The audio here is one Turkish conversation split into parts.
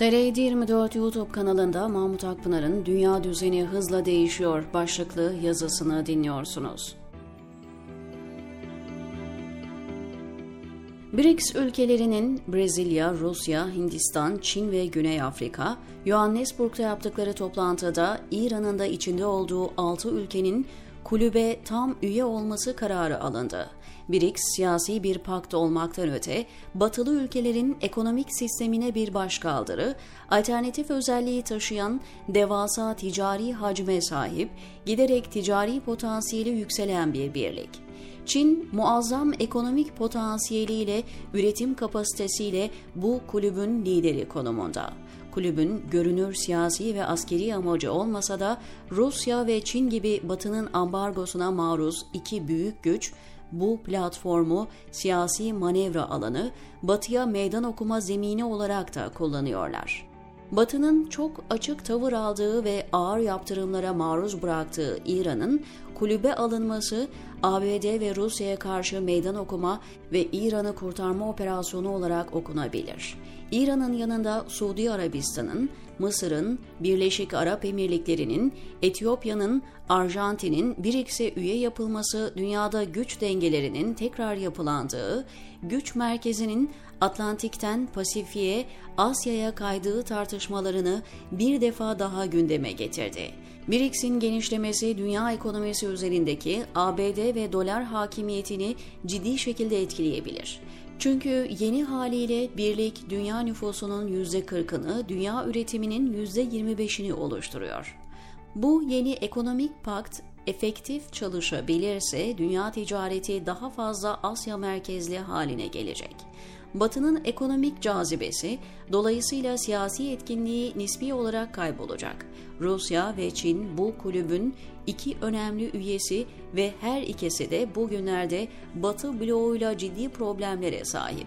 TR 24 YouTube kanalında Mahmut Akpınar'ın Dünya Düzeni Hızla Değişiyor başlıklı yazısını dinliyorsunuz. BRICS ülkelerinin Brezilya, Rusya, Hindistan, Çin ve Güney Afrika, Johannesburg'da yaptıkları toplantıda İran'ın da içinde olduğu 6 ülkenin kulübe tam üye olması kararı alındı. BRICS siyasi bir pakt olmaktan öte, batılı ülkelerin ekonomik sistemine bir başkaldırı, alternatif özelliği taşıyan devasa ticari hacme sahip, giderek ticari potansiyeli yükselen bir birlik. Çin muazzam ekonomik potansiyeliyle, üretim kapasitesiyle bu kulübün lideri konumunda. Kulübün görünür siyasi ve askeri amacı olmasa da Rusya ve Çin gibi Batı'nın ambargosuna maruz iki büyük güç bu platformu siyasi manevra alanı, Batı'ya meydan okuma zemini olarak da kullanıyorlar. Batı'nın çok açık tavır aldığı ve ağır yaptırımlara maruz bıraktığı İran'ın kulübe alınması ABD ve Rusya'ya karşı meydan okuma ve İran'ı kurtarma operasyonu olarak okunabilir. İran'ın yanında Suudi Arabistan'ın, Mısır'ın, Birleşik Arap Emirlikleri'nin, Etiyopya'nın, Arjantin'in BRICS'e üye yapılması dünyada güç dengelerinin tekrar yapılandığı, güç merkezinin Atlantik'ten Pasifik'e, Asya'ya kaydığı tartışmalarını bir defa daha gündeme getirdi. BRICS'in genişlemesi dünya ekonomisi üzerindeki ABD ve dolar hakimiyetini ciddi şekilde etkileyebilir. Çünkü yeni haliyle birlik dünya nüfusunun %40'ını, dünya üretiminin %25'ini oluşturuyor. Bu yeni ekonomik pakt efektif çalışabilirse dünya ticareti daha fazla Asya merkezli haline gelecek. Batı'nın ekonomik cazibesi, dolayısıyla siyasi etkinliği nispi olarak kaybolacak. Rusya ve Çin bu kulübün iki önemli üyesi ve her ikisi de bugünlerde Batı bloğuyla ciddi problemlere sahip.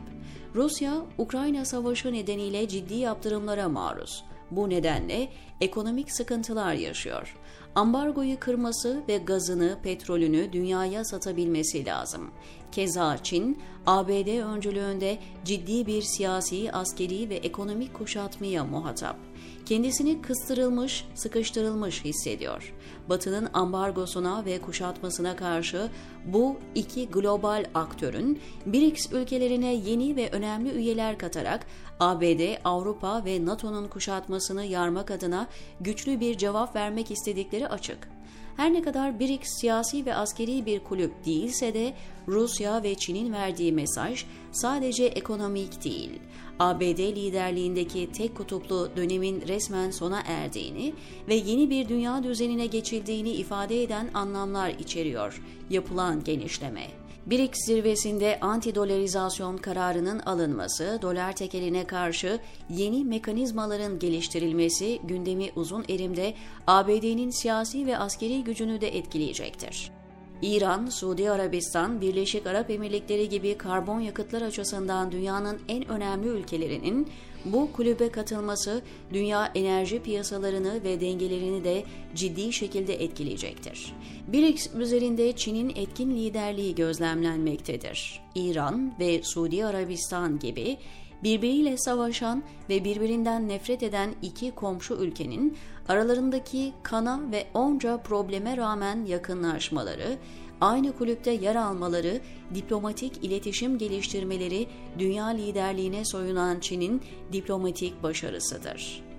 Rusya, Ukrayna Savaşı nedeniyle ciddi yaptırımlara maruz. Bu nedenle ekonomik sıkıntılar yaşıyor. Ambargoyu kırması ve gazını, petrolünü dünyaya satabilmesi lazım. Keza Çin, ABD öncülüğünde ciddi bir siyasi, askeri ve ekonomik kuşatmaya muhatap kendisini kıstırılmış, sıkıştırılmış hissediyor. Batı'nın ambargosuna ve kuşatmasına karşı bu iki global aktörün BRICS ülkelerine yeni ve önemli üyeler katarak ABD, Avrupa ve NATO'nun kuşatmasını yarmak adına güçlü bir cevap vermek istedikleri açık. Her ne kadar BRICS siyasi ve askeri bir kulüp değilse de Rusya ve Çin'in verdiği mesaj sadece ekonomik değil. ABD liderliğindeki tek kutuplu dönemin resmen sona erdiğini ve yeni bir dünya düzenine geçildiğini ifade eden anlamlar içeriyor yapılan genişleme. BRICS zirvesinde anti-dolarizasyon kararının alınması, dolar tekeline karşı yeni mekanizmaların geliştirilmesi gündemi uzun erimde ABD'nin siyasi ve askeri gücünü de etkileyecektir. İran, Suudi Arabistan, Birleşik Arap Emirlikleri gibi karbon yakıtlar açısından dünyanın en önemli ülkelerinin bu kulübe katılması dünya enerji piyasalarını ve dengelerini de ciddi şekilde etkileyecektir. BRICS üzerinde Çin'in etkin liderliği gözlemlenmektedir. İran ve Suudi Arabistan gibi birbiriyle savaşan ve birbirinden nefret eden iki komşu ülkenin aralarındaki kana ve onca probleme rağmen yakınlaşmaları, aynı kulüpte yer almaları, diplomatik iletişim geliştirmeleri dünya liderliğine soyunan Çin'in diplomatik başarısıdır.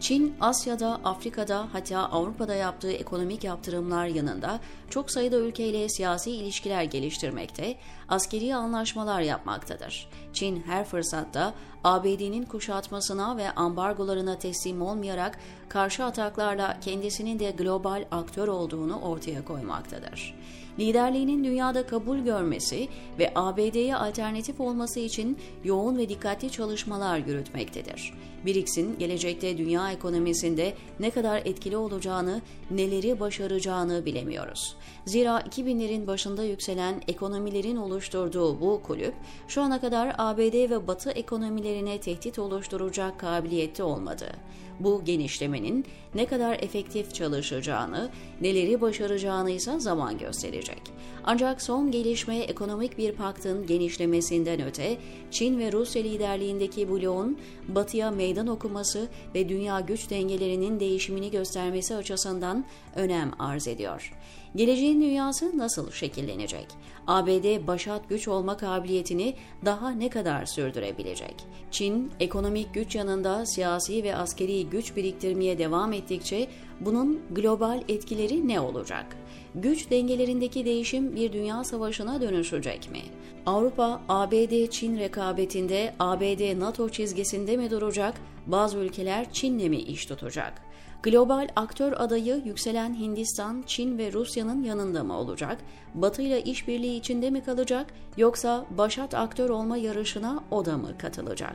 Çin, Asya'da, Afrika'da hatta Avrupa'da yaptığı ekonomik yaptırımlar yanında çok sayıda ülkeyle siyasi ilişkiler geliştirmekte, askeri anlaşmalar yapmaktadır. Çin her fırsatta ABD'nin kuşatmasına ve ambargolarına teslim olmayarak karşı ataklarla kendisinin de global aktör olduğunu ortaya koymaktadır. Liderliğinin dünyada kabul görmesi ve ABD'ye alternatif olması için yoğun ve dikkatli çalışmalar yürütmektedir. BRICS'in gelecekte dünya ekonomisinde ne kadar etkili olacağını, neleri başaracağını bilemiyoruz. Zira 2000'lerin başında yükselen ekonomilerin oluşturduğu bu kulüp, şu ana kadar ABD ve Batı ekonomilerine tehdit oluşturacak kabiliyette olmadı. Bu genişlemenin ne kadar efektif çalışacağını, neleri başaracağını ise zaman gösterecek. Gelecek. Ancak son gelişme ekonomik bir paktın genişlemesinden öte Çin ve Rusya liderliğindeki bloğun batıya meydan okuması ve dünya güç dengelerinin değişimini göstermesi açısından önem arz ediyor. Geleceğin dünyası nasıl şekillenecek? ABD başat güç olma kabiliyetini daha ne kadar sürdürebilecek? Çin, ekonomik güç yanında siyasi ve askeri güç biriktirmeye devam ettikçe bunun global etkileri ne olacak? Güç dengelerindeki değişim bir dünya savaşına dönüşecek mi? Avrupa, ABD-Çin rekabetinde ABD-NATO çizgisinde mi duracak? Bazı ülkeler Çin'le mi iş tutacak? Global aktör adayı yükselen Hindistan, Çin ve Rusya'nın yanında mı olacak? Batı ile işbirliği içinde mi kalacak yoksa başat aktör olma yarışına o da mı katılacak?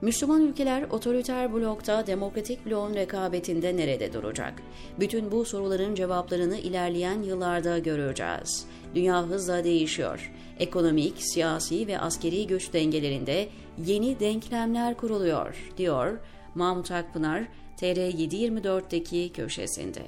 Müslüman ülkeler otoriter blokta demokratik bloğun rekabetinde nerede duracak? Bütün bu soruların cevaplarını ilerleyen yıllarda göreceğiz. Dünya hızla değişiyor. Ekonomik, siyasi ve askeri güç dengelerinde yeni denklemler kuruluyor, diyor Mahmut Akpınar, TR724'deki köşesinde.